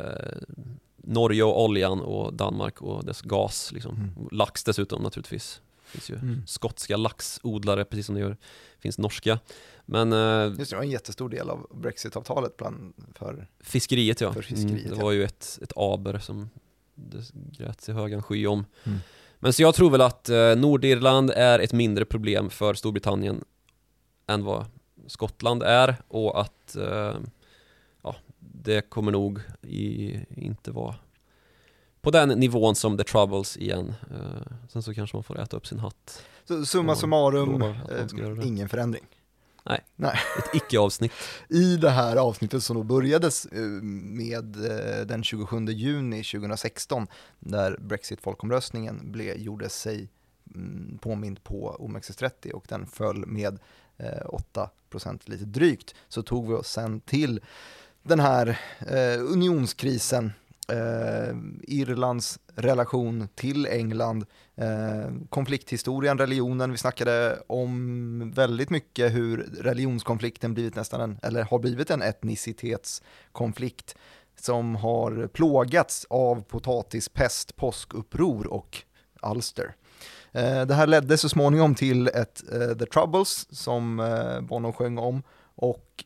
Norge och oljan och Danmark och dess gas. Liksom. Mm. Lax dessutom naturligtvis. Det finns ju Mm. skotska laxodlare precis som det gör, finns norska. Men eh, Just det, det var en jättestor del av Brexit-avtalet bland, för fiskeriet ja, För fiskeriet, mm, det ja. var ju ett, ett aber som det grät sig högan sky om. Mm. Men så jag tror väl att eh, Nordirland är ett mindre problem för Storbritannien än vad Skottland är och att eh, ja, det kommer nog i, inte vara på den nivån som The Troubles igen. Eh, sen så kanske man får äta upp sin hatt. Så summa summarum, eh, ingen förändring. Ett icke-avsnitt. I det här avsnittet som då börjades eh, med den 27 juni 2016 där Brexit-folkomröstningen gjorde sig mm, påmind på OMXS30 och den föll med eh, 8% lite drygt så tog vi oss sen till den här eh, unionskrisen eh, Irlands relation till England, eh, konflikthistorien, religionen. Vi snackade om väldigt mycket hur religionskonflikten blivit nästan en, eller har blivit en etnicitetskonflikt som har plågats av potatispest, påskuppror och alster. Eh, det här ledde så småningom till ett eh, The Troubles som eh, Bono sjöng om och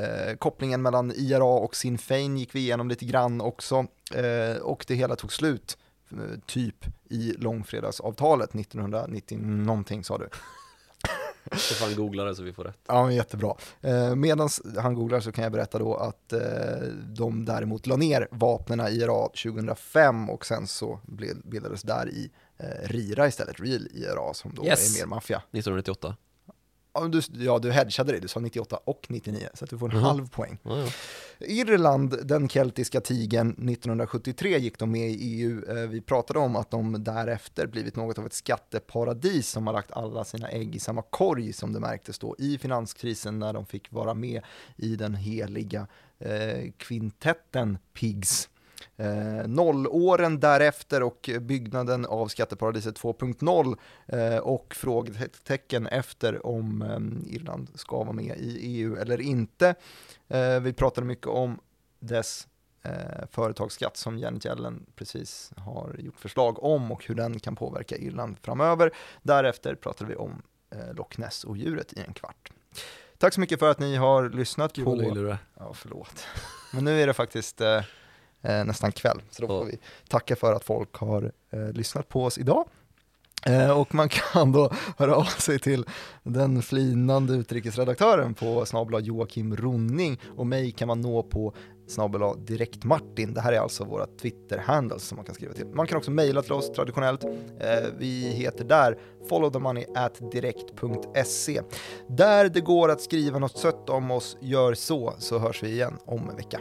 Eh, kopplingen mellan IRA och Sinn Fein gick vi igenom lite grann också eh, och det hela tog slut eh, typ i långfredagsavtalet 1990 någonting sa du. Stefan googlar det så vi får rätt. Ja, men jättebra. Eh, Medan han googlar så kan jag berätta då att eh, de däremot la ner vapnen i IRA 2005 och sen så bildades där i RIRA istället, Real IRA som då Yes. är mer maffia. 1998. Ja, du, ja, du hedgade det, du sa 98 och 99 så att du får en Mhm. halv poäng. Ja, ja. Irland, den keltiska tigern, 1973 gick de med i EU. Eh, Vi pratade om att de därefter blivit något av ett skatteparadis som har lagt alla sina ägg i samma korg som det märktes då i finanskrisen när de fick vara med i den heliga eh, kvintetten Pigs. Eh, nollåren därefter och byggnaden av skatteparadiset 2.0 eh, och frågetecken efter om eh, Irland ska vara med i EU eller inte. Eh, vi pratade mycket om dess eh, företagsskatt som Janet Yellen precis har gjort förslag om och hur den kan påverka Irland framöver. Därefter pratade vi om eh, Loch Ness-odjuret i en kvart. Tack så mycket för att ni har lyssnat Gud på... vad. Ja, förlåt. Men nu är det faktiskt eh, nästan kväll, så då får vi tacka för att folk har eh, lyssnat på oss idag. Eh, och man kan då höra av sig till den flinande utrikesredaktören på snabla Joakim Ronning och mig kan man nå på snabel direkt Martin. Det här är alltså våra Twitter-handles som man kan skriva till. Man kan också mejla till oss traditionellt. Eh, vi heter där followthemoney at direkt.se. Där det går att skriva något sött om oss, gör så, så hörs vi igen om en vecka.